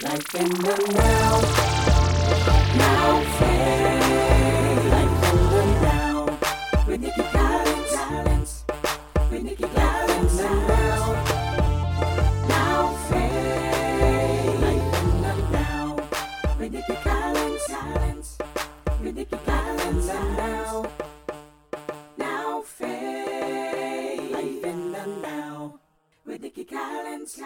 Life in the now. Now phase. Life in the now. With Nikki Collins. With Nikki Collins now. Now phase. Life in the now. With Nikki Collins. With Nikki Collins now. Now phase. Life in the now. With Nikki Collins.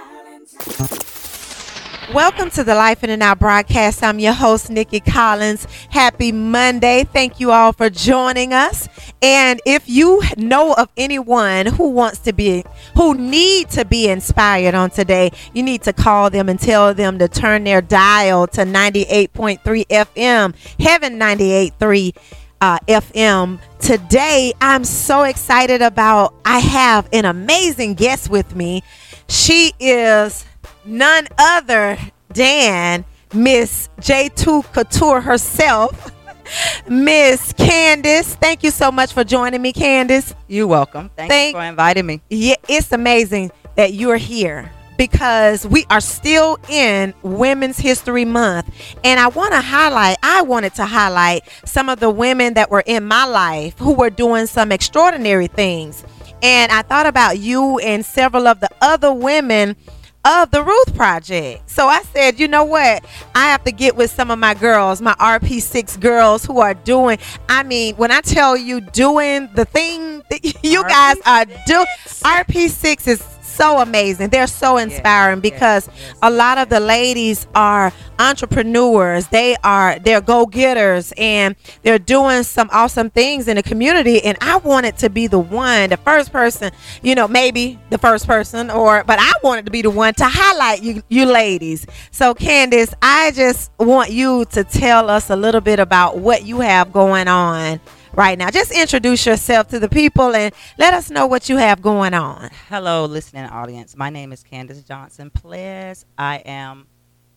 Welcome to the Life in the Now broadcast. I'm your host, Nikki Collins. Happy Monday. Thank you all for joining us. And if you know of anyone who wants to be, who need to be inspired on today, you need to call them and tell them to turn their dial to 98.3 FM, Heaven 98.3 uh, FM. Today, I'm so excited about, I have an amazing guest with me. She is none other than Miss J2 Couture herself, Miss Candace. Thank you so much for joining me, Candace. You're welcome. Thank, Thank- you for inviting me. Yeah, it's amazing that you're here because we are still in Women's History Month. And I want to highlight, I wanted to highlight some of the women that were in my life who were doing some extraordinary things. And I thought about you and several of the other women of the Ruth Project. So I said, you know what? I have to get with some of my girls, my RP6 girls who are doing, I mean, when I tell you doing the thing that you guys are doing, RP6 is so amazing. They're so inspiring because yes, a lot of the ladies are entrepreneurs. They are they're go-getters and they're doing some awesome things in the community and I wanted to be the one, the first person, you know, maybe the first person or but I wanted to be the one to highlight you you ladies. So Candace, I just want you to tell us a little bit about what you have going on right now. Just introduce yourself to the people and let us know what you have going on. Hello, listening audience. My name is Candace Johnson Ples. I am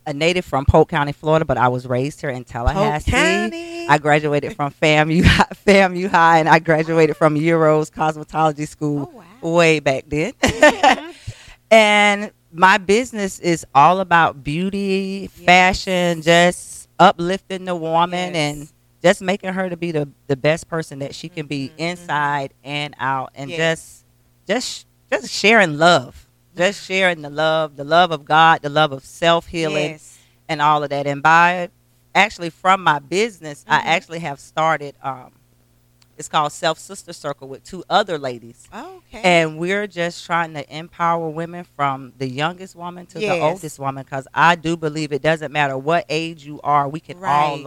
a native from Polk County, Florida, but I was raised here in Tallahassee. Polk County. I graduated from FAMU, High- FAMU High, and I graduated from Euros Cosmetology School Oh, wow. way back then. and my business is all about beauty, fashion, just uplifting the woman Yes. and just making her to be the, the best person that she can be Mhm, inside and out and just just just sharing love just sharing the love the love of god the love of self-healing Yes. and all of that and by actually from my business i Mhm. actually have started um it's called self sister circle with two other ladies Okay. and we're just trying to empower women from the youngest woman to Yes. the oldest woman because i do believe it doesn't matter what age you are we can all Right.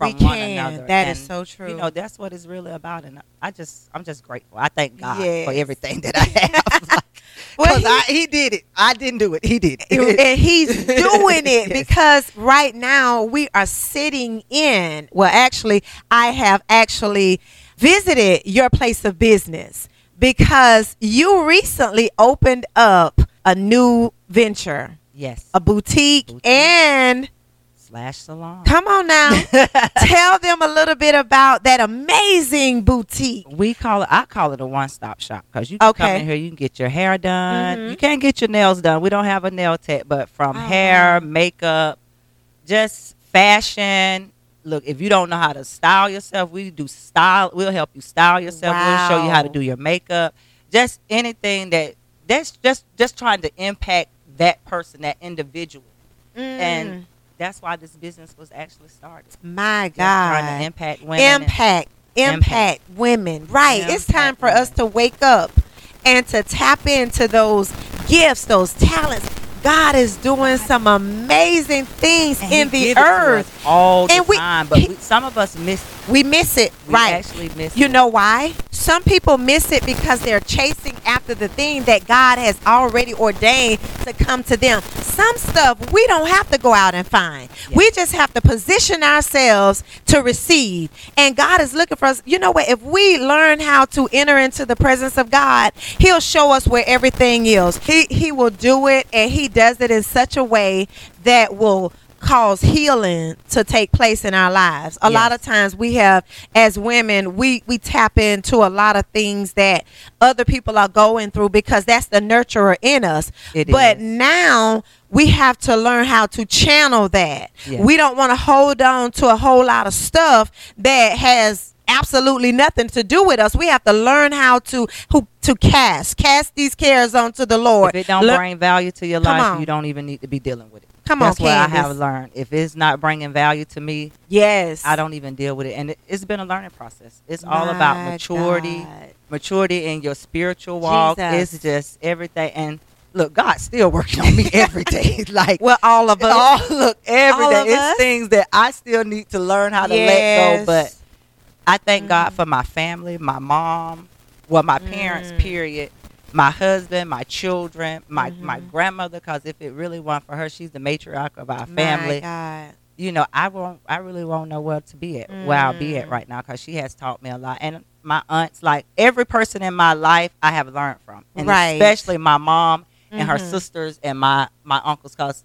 Learn we from one can. another That is And, so true. you know that's what it's really about and i just i'm just grateful i thank god for everything that i have Well, because he- I, he did it i didn't do it he did it and he's doing it Yes. because right now we are sitting in well actually i have actually visited your place of business because you recently opened up a new venture yes a boutique, Boutique. and slash salon. Come on now. Tell them a little bit about that amazing boutique. We call it i call it a one-stop shop because you can come Okay. in here you can get your hair done. Mhm. you can't get your nails done. We don't have a nail tech but from Oh, hair makeup just fashion. Look if you don't know how to style yourself we do style we'll help you style yourself. We'll show you how to do your makeup. Just anything that that's just just trying to impact that person that individual. Mm, and that's why this business was actually started my Just trying god to impact women impact, impact Impact. women. Right. it's time Impact for us to wake up and to tap into those gifts, those talents. God is doing some amazing things And in he the give it to earth. all the And we- time, but we, some of us miss. We miss it. We right. actually miss. You it. know why? Some people miss it because they're chasing after the thing that God has already ordained to come to them. Some stuff we don't have to go out and find. Yeah. We just have to position ourselves to receive. And God is looking for us. You know what? If we learn how to enter into the presence of God, He'll show us where everything is. He He will do it and He does it in such a way that will cause healing to take place in our lives. A lot of times we have as women we we tap into a lot of things that other people are going through because that's the nurturer in us. It but is. now we have to learn how to channel that. Yeah. We don't want to hold on to a whole lot of stuff that has absolutely nothing to do with us. We have to learn how to who to cast cast these cares onto the Lord. If it don't Lear- bring value to your life, you don't even need to be dealing with it. Come on, That's what I have Candace. learned. If it's not bringing value to me, yes, I don't even deal with it. And it, it's been a learning process. It's all about maturity, God. maturity in your spiritual walk. Jesus. It's just everything. And look, God's still working on me every day. like Well, all of us. all look every All day. It's us. things that I still need to learn how to let go. But I thank God Mhm. for my family, my mom, well, my parents. Mm. Period. My husband, my children, my my Mhm. grandmother. Because if it really weren't for her, she's the matriarch of our My family God. you know, I won't, I really won't know where to be at, where I'll be at Mm. right now, because she has taught me a lot. And my aunts, like every person in my life, I have learned from, and Right. especially my mom and her Mhm. sisters and my my uncles, because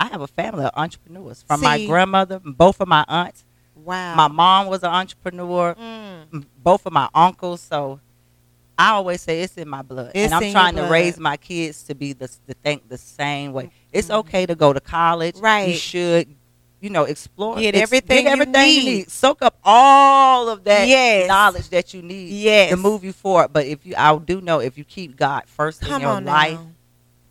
I have a family of entrepreneurs. From my grandmother, both of my aunts, Wow. my mom was an entrepreneur, Mm. both of my uncles. So I always say it's in my blood, It's and I'm trying to raise my kids to be the to think the same way. It's Mhm. okay to go to college. Right. You should, you know, explore. Get everything you everything you need. need. Soak up all of that Yes. knowledge that you need Yes. to move you forward. But if you, I do know if you keep God first Come in your life, now.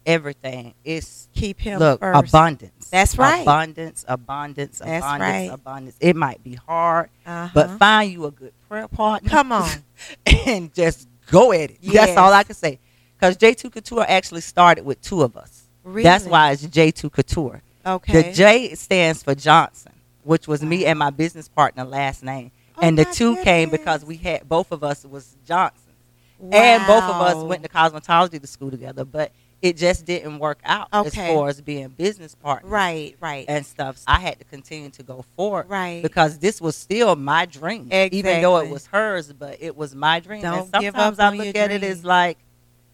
everything is Keep him look first. abundance. That's right. Abundance, abundance, That's abundance, right. abundance. It might be hard, Uh-huh. but find you a good prayer partner. Come on. and just go at it. That's all I can say. Because J2 Couture actually started with two of us. Really? That's why it's J2 Couture. Okay. The J stands for Johnson, which was me and my business partner last name. Oh, and the two came because we had both of us was Johnson. And both of us went to cosmetology to school together, but it just didn't work out as Okay. far as being business partners Right, right. and stuff. So I had to continue to go forward Right. because this was still my dream, even though it was hers. But it was my dream. Don't and sometimes I look at it as like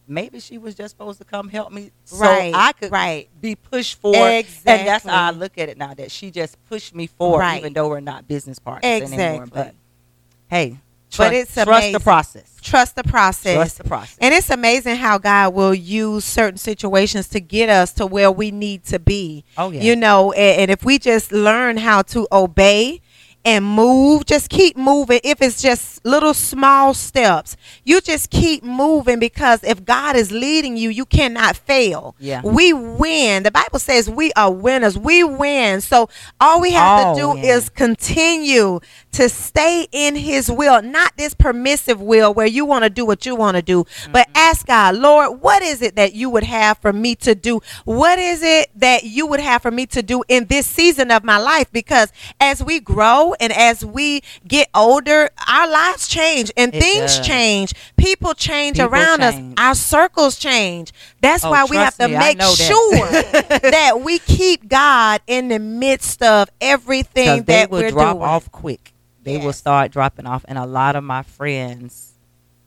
maybe she was just supposed to come help me, so right. I could right. be pushed forward. Exactly. And that's how I look at it now. That she just pushed me forward, Right. even though we're not business partners anymore. Exactly. But hey, But it's trust amazing. the process. Trust the process. Trust the process. And it's amazing how God will use certain situations to get us to where we need to be. oh yeah. You know, and, and if we just learn how to obey and move, just keep moving. If it's just little small steps, you just keep moving because if God is leading you, you cannot fail. Yeah. We win. The Bible says we are winners. We win. So all we have All to do win. is continue to stay in his will, not this permissive will where you want to do what you want to do, but Mm-hmm. ask God, Lord, what is it that you would have for me to do? What is it that you would have for me to do in this season of my life? Because as we grow and as we get older, our lives change and It things does. change. People change People around change. us. Our circles change. That's Oh, why we have to me, make sure that. that we keep God in the midst of everything that will we're drop doing. off quick. They will start dropping off, and a lot of my friends,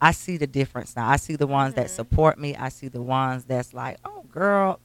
I see the difference now. I see the ones that Mhm. support me. I see the ones that's like, "Oh, girl,"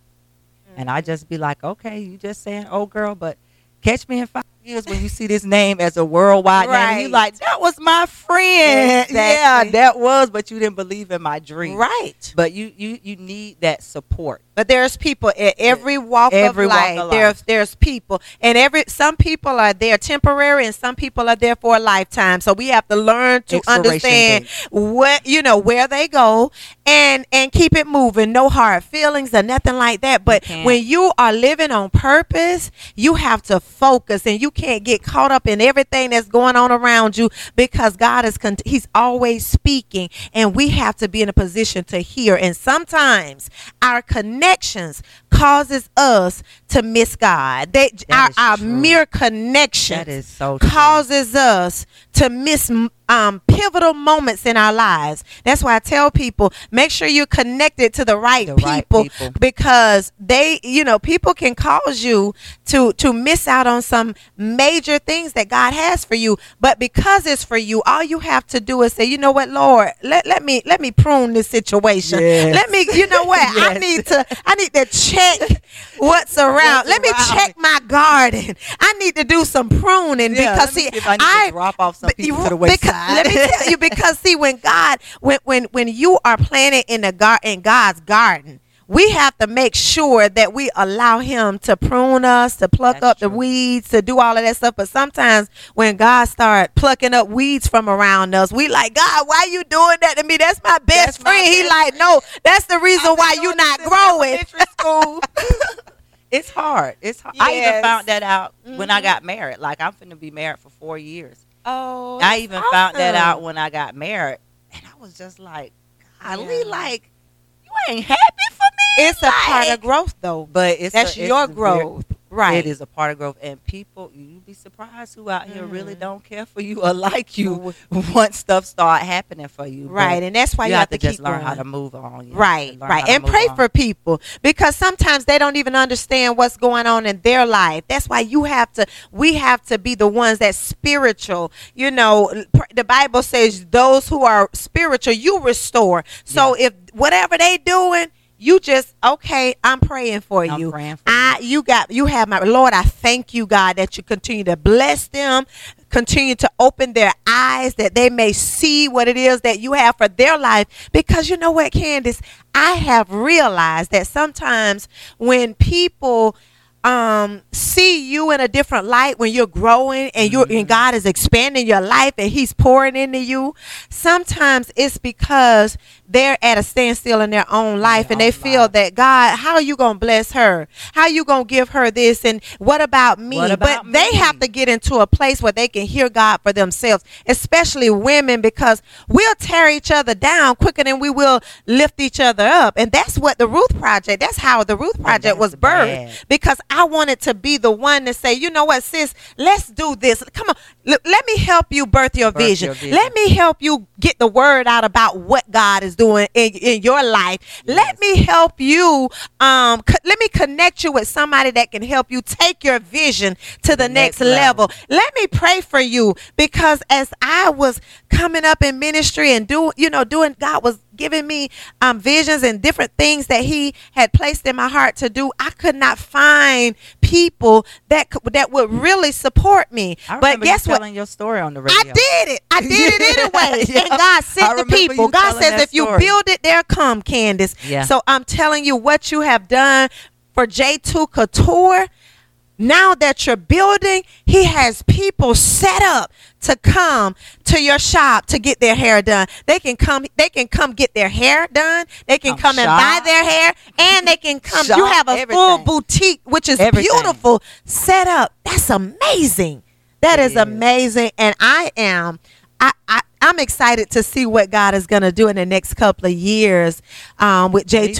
and I just be like, "Okay, you just saying, oh, girl," but catch me in five years when you see this name as a worldwide name. And you Right. like, that was my friend. Yeah, that was, but you didn't believe in my dream. Right. But you you you need that support. But there's people at every walk Every of walk life. of There's life. there's people, and every some people are there temporary, and some people are there for a lifetime. So we have to learn to understand date. what you know where they go, and and keep it moving. No hard feelings or nothing like that. But can't. when you are living on purpose, you have to focus, and you can't get caught up in everything that's going on around you because God is con- He's always speaking, and we have to be in a position to hear. And sometimes our connections causes us to miss God. They, That our, our mere connection so causes us to miss um, pivotal moments in our lives. That's why I tell people make sure you're connected to the right, The people, right people. because they, you know, people can cause you to to miss out on some major things that God has for you. But because it's for you, all you have to do is say, you know what, Lord, let, let me let me prune this situation. Yes. Let me, you know what, I need to I need to check what's around. What's let me check my garden. I need to do some pruning Yeah, because see, I need to I drop off some people to the because- wayside. Let me tell you, because see, when God, when when when you are planted in the gar in God's garden, we have to make sure that we allow him to prune us, to pluck That's up the weeds, to do all of that stuff. But sometimes when God start plucking up weeds from around us, we like, God, why you doing that to me? That's my best That's my friend. he best like, no, that's the reason why you doing not growing. school. it's hard. It's hard. I even found that out when I Mhm. got married. Like I'm finna be married for four years. Oh, I even found that out when I got married, and I was just like, golly, Yeah. like you ain't happy for me. It's a part of growth, though. But it's That's a, it's your growth, right? It is a part of growth, and people, you'd be surprised who out here really Mhm. don't care for you or like you once stuff start happening for you. But right, and that's why you, you, have, to, to just keep learn going. how to move on. you Right, right. And pray on. for people because sometimes they don't even understand what's going on in their life. That's why you have to, we have to be the ones that spiritual. You know, pr- the Bible says those who are spiritual, you restore. So if whatever they doing, you just, okay, I'm praying for I'm you. praying for I, you got, you have my, Lord, I thank you, God, that you continue to bless them, continue to open their eyes that they may see what it is that you have for their life. Because you know what, Candace, I have realized that sometimes when people um see you in a different light when you're growing and you're and God is expanding your life and he's pouring into you. Sometimes it's because they're at a standstill in their own life their and they feel life. that God how are you going to bless her? How you going to give her this? And what about me? What about but they have to get into a place where they can hear God for themselves especially women because we'll tear each other down quicker than we will lift each other up. And that's what the Ruth project that's how the Ruth project was birthed bad. because I wanted to be the one to say, you know what, sis, let's do this. Come on, L- let me help you birth your, Birth vision. your vision. Let me help you get the word out about what God is doing in, in your life. Let me help you. Um, co- let me connect you with somebody that can help you take your vision to the, next, next level. level. Let me pray for you because as I was coming up in ministry and do, you know, doing, God was giving me um, visions and different things that He had placed in my heart to do. I could not find people that could, that would really support me. I but guess what? telling your story on the radio. I did it. I did it anyway. Yeah. And God sent the people. God says, if you build it, there come, Candace. Yeah. So I'm telling you what you have done for J2 Couture. Now that you're building, he has people set up to come to your shop to get their hair done. They can come. They can come get their hair done. They can Come and buy their hair, and they can come. you have a full boutique, which is Everything. beautiful, set up. That's amazing. That is is. amazing, and I am. I, I I'm excited to see what God is going to do in the next couple of years um, with J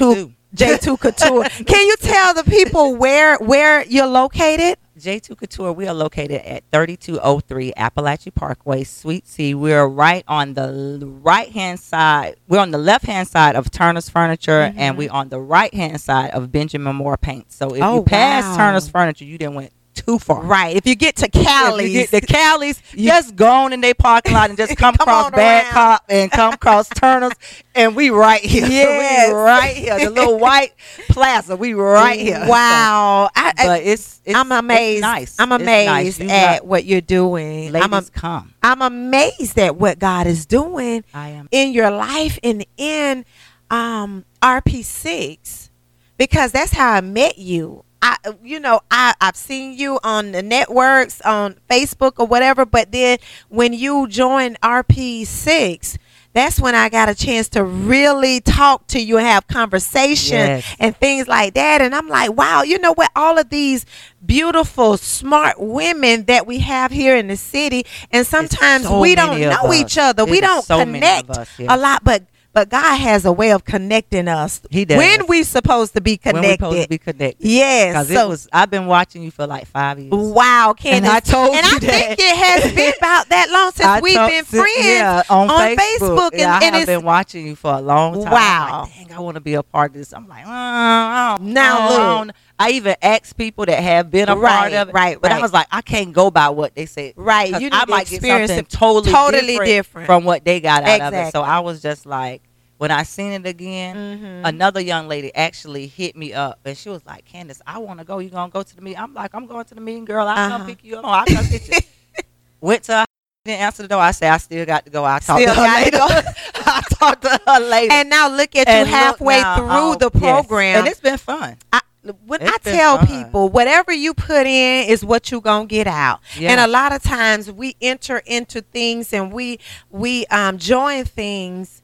Me two too. J two Couture. Can you tell the people where where you're located? J2 Couture, we are located at 3203 Apalachee Parkway, Suite C. We're right on the right hand side. We're on the left hand side of Turner's Furniture, and mm-hmm. we're on the right hand side of Benjamin Moore Paint. So if Oh, you pass wow. Turner's Furniture, you didn't went too far. Right. If you get to If you Cali, get the Cali's, just go on in their parking lot and just come, Come across Bad around. Cop and come across Turner's, and we right here. Yes. we right here. The little white plaza, we right here. Wow. I, I, but it's, it's I'm it's amazed. nice. I'm It's nice. amazed at what you're doing. ladies I'm a, come. I'm amazed at what God is doing I am. in your life and in um, RP6 because that's how I met you. I, you know, I, I've seen you on the networks, on Facebook or whatever, but then when you joined RP6, that's when I got a chance to really talk to you and have conversation Yes. and things like that. And I'm like, wow, you know what? All of these beautiful, smart women that we have here in the city, and sometimes so we don't know us. each other. It we don't so connect us, yes. a lot, but but God has a way of connecting us. He does. When we supposed to be connected. When we supposed to be connected. yes. Because So it was. I've been watching you for like five years. wow, Candace. And I told and you I that. think it has been about that long since I we've told- been since- friends. yeah, on, on Facebook. Facebook, Yeah, and- I have been watching you for a long time. I'm Wow. like, Dang, I want to be a part of this. I'm like, oh, I Now I look. Oh, don't- I even asked people that have been a part of it. right, But I was like, I can't go by what they said. Right. you I need to might get experience something totally, totally different, different. from what they got out of it. So I was just like, when I seen it again, Mhm. another young lady actually hit me up and she was like, Candace, I want to go. You gonna go to the meeting? I'm like, I'm going to the meeting, girl. I'll Uh-huh. come pick you up. I come get you. Went to didn't answer the door. I said I still got to go. I'll talk Still to her later. go. I'll talk to her later. And now look at you And look halfway now, through um, the yes. program. and it's been fun. I, when It's I tell fun. people, whatever you put in is what you're gonna get out. Yeah. And a lot of times we enter into things and we we um, join things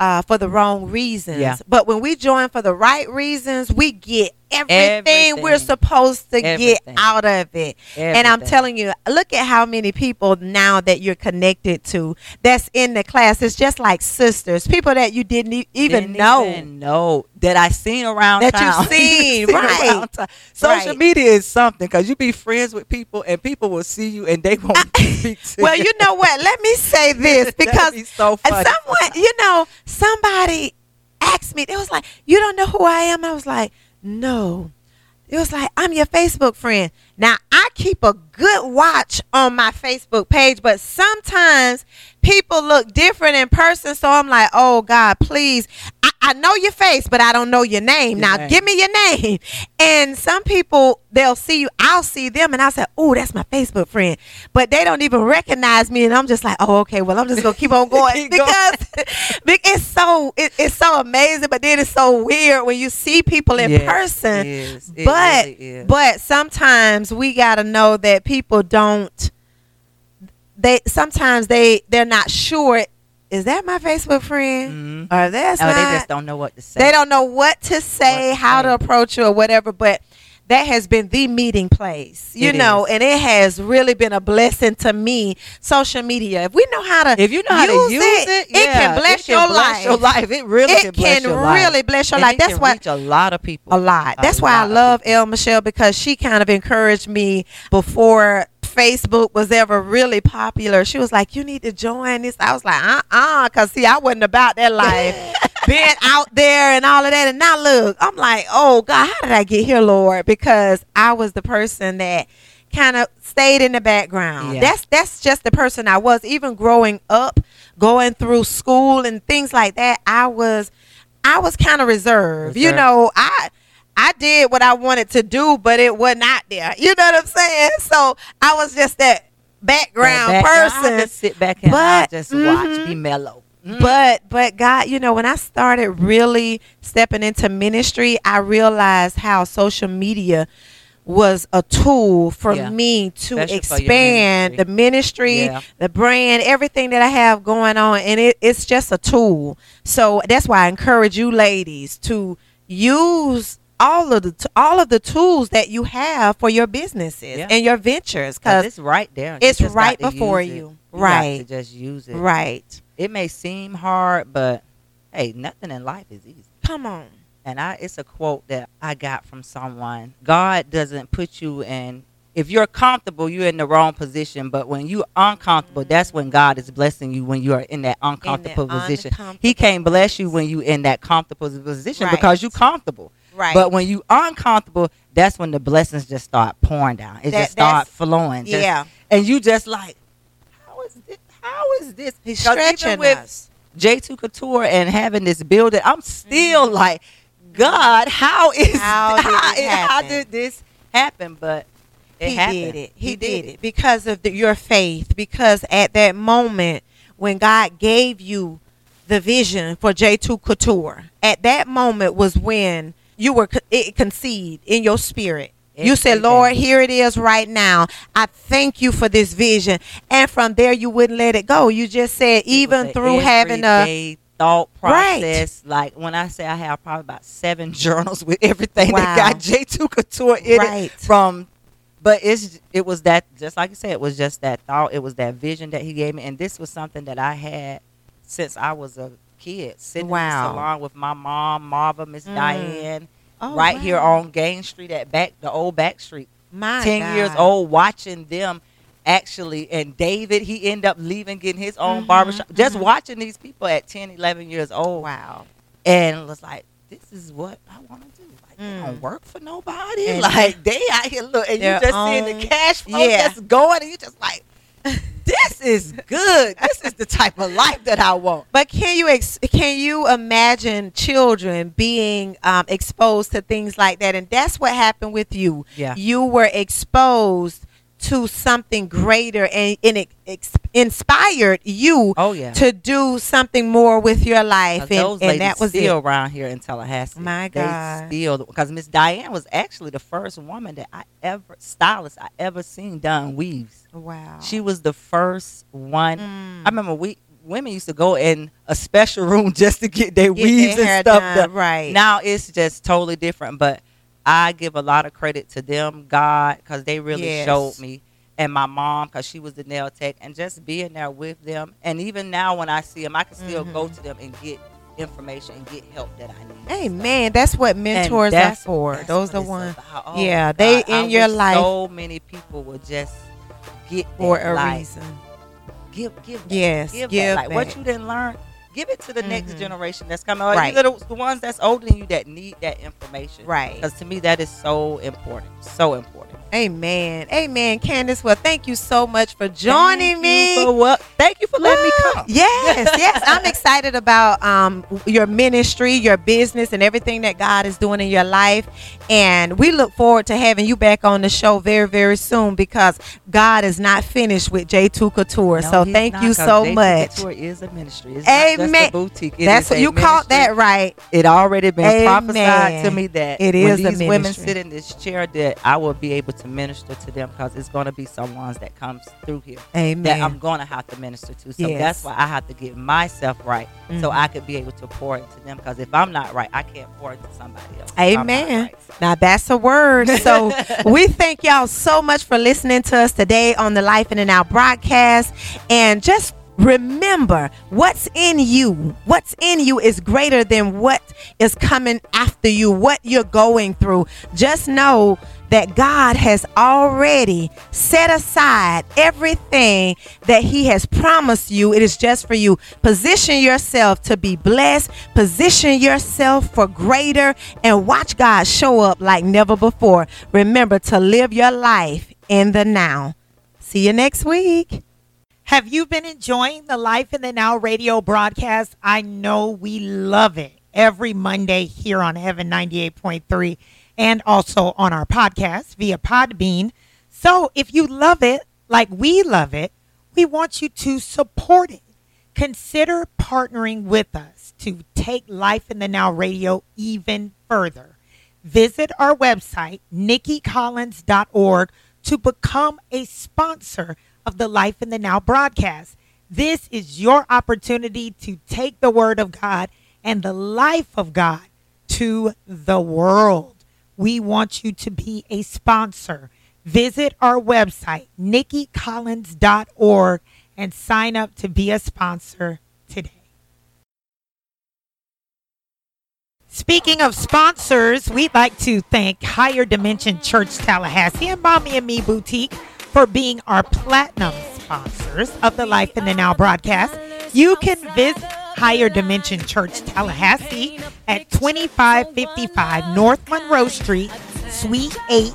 uh, for the wrong reasons. Yeah. But when we join for the right reasons, we get everything, we're supposed to get out of it. And I'm telling you, look at how many people now that you're connected to that's in the class. It's just like sisters, people that you didn't e- even Didn't know. even know that I seen around That you've town. seen, right. Social Right. media is something because you be friends with people and people will see you and they won't speak to well, you. know what? Let me say this because be so and funny. someone, you know, somebody asked me. It was like, "You don't know who I am." I was like, "No." It was like, "I'm your Facebook friend." Now, I keep a good watch on my Facebook page, but sometimes people look different in person, so I'm like, "Oh God, please." I, I know your face, but I don't know your name. Your now, name. give me your name. And some people, they'll see you. I'll see them, and I'll say, "Oh, that's my Facebook friend," but they don't even recognize me, and I'm just like, "Oh, okay. Well, I'm just gonna keep on going Keep because be- it's so it, it's so amazing, but then it's so weird when you see people in Yes, person. it is. It but really but sometimes we gotta know that people don't. They sometimes they they're not sure. Is that my Facebook friend? Mhm. Or that's Oh, not. they just don't know what to say. They don't know what to say, What to how to approach you, or whatever. But that has been the meeting place, you It know, is. and it has really been a blessing to me. Social media, if we know how to, If you know how to use it, it yeah, can bless, it your, bless life. your life. It really It can bless can your life. really bless your And life. it That's can why reach a lot of people. a lot. A That's why I lot love. El Michelle because she kind of encouraged me before Facebook was ever really popular. She was like, "You need to join this." I was like, "Uh, uh cause see, I wasn't about that life, being out there and all of that. And now look, I'm like, "Oh God, how did I get here, Lord?" Because I was the person that kind of stayed in the background. Yeah. That's that's just the person I was. Even growing up, going through school and things like that, I was I was kind of reserved. You know, I I did what I wanted to do, but it was not there. You know what I'm saying? So I was just that background, That background, person. just sit back and I just watch, mhm. be mellow. Mhm. But but God, you know, when I started really stepping into ministry, I realized how social media was a tool for Yeah. me to Especially expand ministry. the ministry, Yeah. the brand, everything that I have going on, and it, it's just a tool. So that's why I encourage you, ladies, to use all of the t- all of the tools that you have for your businesses Yeah. and your ventures because it's right there. It's right before it. you. Right. to just use it. right. It may seem hard, but hey, nothing in life is easy. Come on. And I, it's a quote that I got from someone. God doesn't put you in. If you're comfortable, you're in the wrong position. But when you're uncomfortable, mm-hmm. that's when God is blessing you. When you are in that uncomfortable position, He can't bless you when you're in that comfortable position Right. because you're comfortable. Right. But when you uncomfortable, that's when the blessings just start pouring down. It That- just start flowing. Just- yeah, and you just like, how is this? How is this? he's stretching with us. J2 Couture and having this building, I'm still like, God, how is Mm-hmm. How did it how did this happen? But it he happened. did it. He, did, it because of the, your faith. Because at that moment when God gave you the vision for J2 Couture, at that moment was when you were it conceived in your spirit. You said, Lord, here it is right now. I thank you for this vision. And from there, you wouldn't let it go. You just said, even through having a. thought Right. process. Like when I say I have probably about seven journals with everything Wow. that got J2 Couture in Right. it from. But it's it was that just like you said, it was just that thought. It was that vision that he gave me, and this was something that I had since I was a kid, sitting Wow. in the salon with my mom, Marva, Miss Mm. Diane, Oh, right here on Gaines Street at back the old back street. My 10 years old watching them actually and david he ended up leaving getting his own Mhm, barbershop just mhm. watching these people at 10 11 years old Wow. and was like this is what i want to do like they Mm. don't work for nobody And- like they out here look and you just seeing the cash flow yeah. that's going and you just like this is good this is the type of life that i want But can you ex- can you imagine children being um, exposed to things like that? And that's what happened with you. Yeah. You were exposed to something greater and, and it ex- inspired you Oh yeah. to do something more with your life. And, those and that was still it. around here in Tallahassee. My They God. still because Miss Diane was actually the first woman that I ever stylist I ever seen done weaves. Wow. She was the first one. Mm. I remember we women used to go in a special room just to get their Get weaves hair and stuff done, done. right. Now it's just totally different. But I give a lot of credit to them, God, because they really Yes. showed me, and my mom, because she was the nail tech, and just being there with them. And even now, when I see them, I can still go Mhm. to them and get information and get help that I need. Hey man, that's what mentors are for. Those are ones. Oh Yeah, my they God, I in your life So many people would just get for a light. reason. Give, give, back. Yes, give, give back. Like what you didn't learn, give it to the next Mhm. generation that's coming. Or Right. either the, the ones that's older than you that need that information. Right. Because to me, that is so important. So important. Amen. Amen. Candace, well, thank you so much for joining Thank me. For what? Thank you for letting me come. Yes, yes. I'm excited about um, your ministry, your business, and everything that God is doing in your life. And we look forward to having you back on the show very, very soon because God is not finished with J2 Couture. No, so thank not, you so J2 much. Couture is a ministry. It's Amen. a boutique. It That's what you caught that right. It already been Amen. prophesied to me that It when is a these women sit in this chair, that I will be able to minister to them because it's going to be some ones that comes through here Amen. that I'm going to have to minister to. So Yes. that's why I have to get myself right so Mhm. I could be able to pour into them. Because if I'm not right, I can't pour into somebody else. if I'm not Amen. right. So- Now that's a word. So we thank y'all so much for listening to us today on the Life in the Now broadcast. And just remember what's in you. What's in you is greater than what is coming after you, what you're going through. Just know that God has already set aside everything that He has promised you. It is just for you. Position yourself to be blessed, position yourself for greater, and watch God show up like never before. Remember to live your life in the now. See you next week. Have you been enjoying the Life in the Now radio broadcast? I know we love it every Monday here on Heaven 98.3 and also on our podcast via Podbean. So if you love it like we love it, we want you to support it. Consider partnering with us to take Life in the Now radio even further. Visit our website, nikkicollins.org, to become a sponsor of the Life in the Now broadcast. This is your opportunity to take the Word of God and the life of God to the world. We want you to be a sponsor. Visit our website, nikkicollins.org, and sign up to be a sponsor today. Speaking of sponsors, we'd like to thank Higher Dimension Church Tallahassee and Mommy and Me Boutique for being our platinum sponsors of the Life in the Now broadcast. You can visit Higher Dimension Church Tallahassee at 2555 North Monroe Street, Suite 8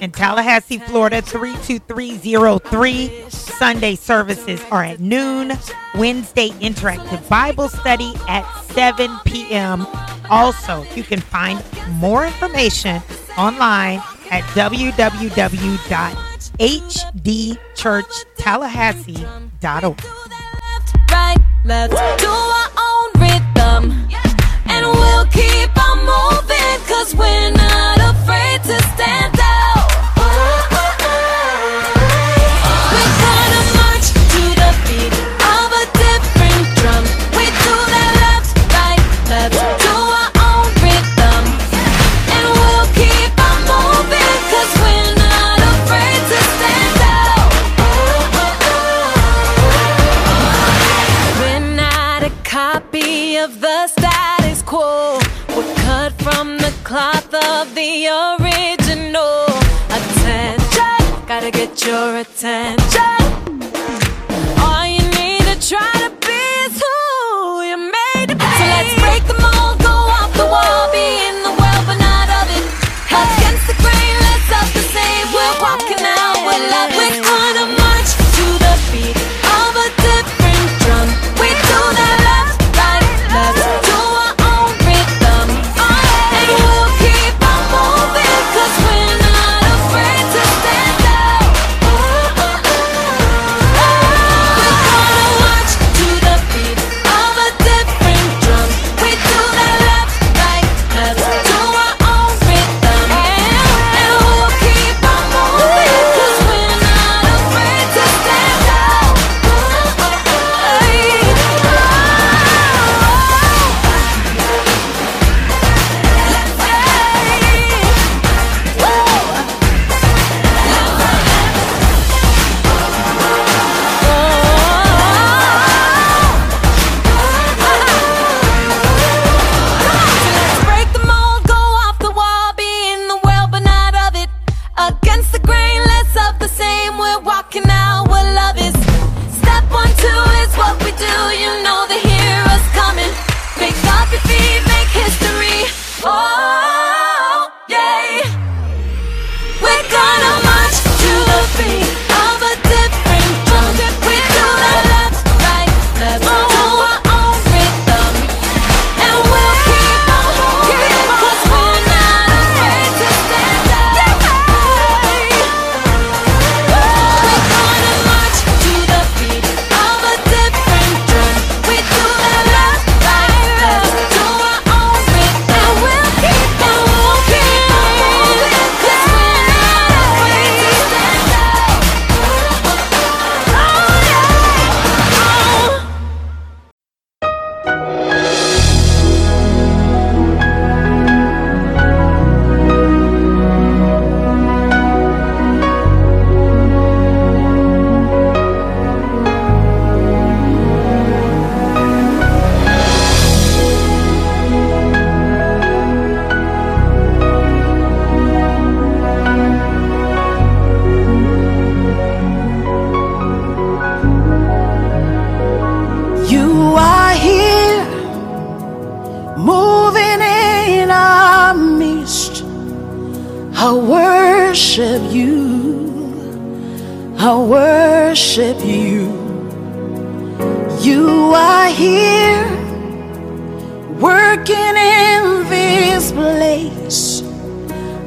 in Tallahassee, Florida 32303. Sunday services are at noon. Wednesday interactive Bible study at 7 p.m. Also, you can find more information online at www.hdchurchtallahassee.org. right, cause we're not gotta get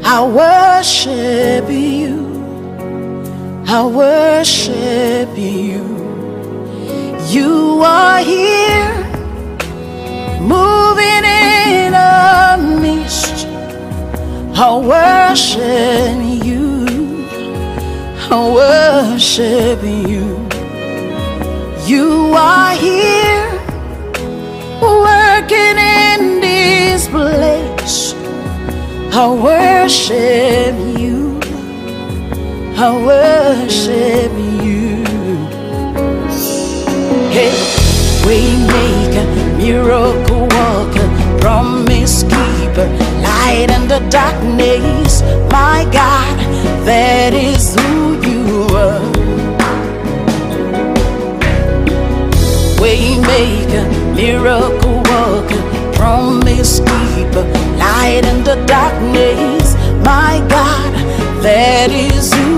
I worship you. I worship you. You are here moving in our midst. I worship you. I worship you. You are here I worship you. I worship you. Hey, we make a miracle worker, promise keeper, light in the darkness. My God, that is who you are. Waymaker, miracle worker, that is who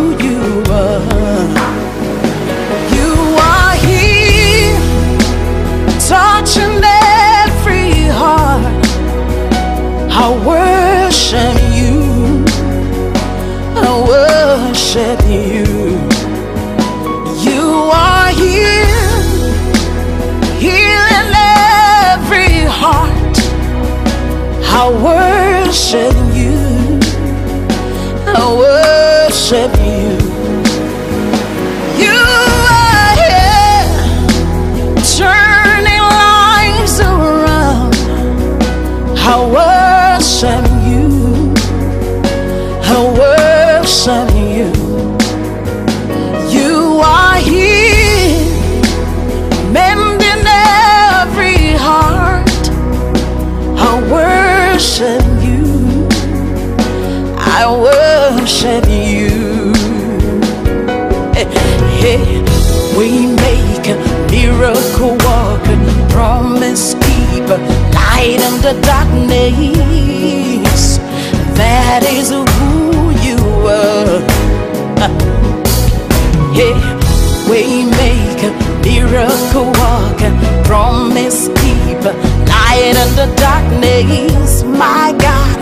darkness. My God,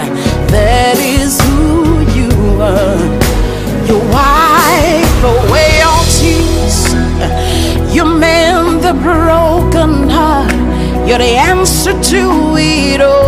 that is who you are. You wipe away all tears. You mend the broken heart. You're the answer to it all.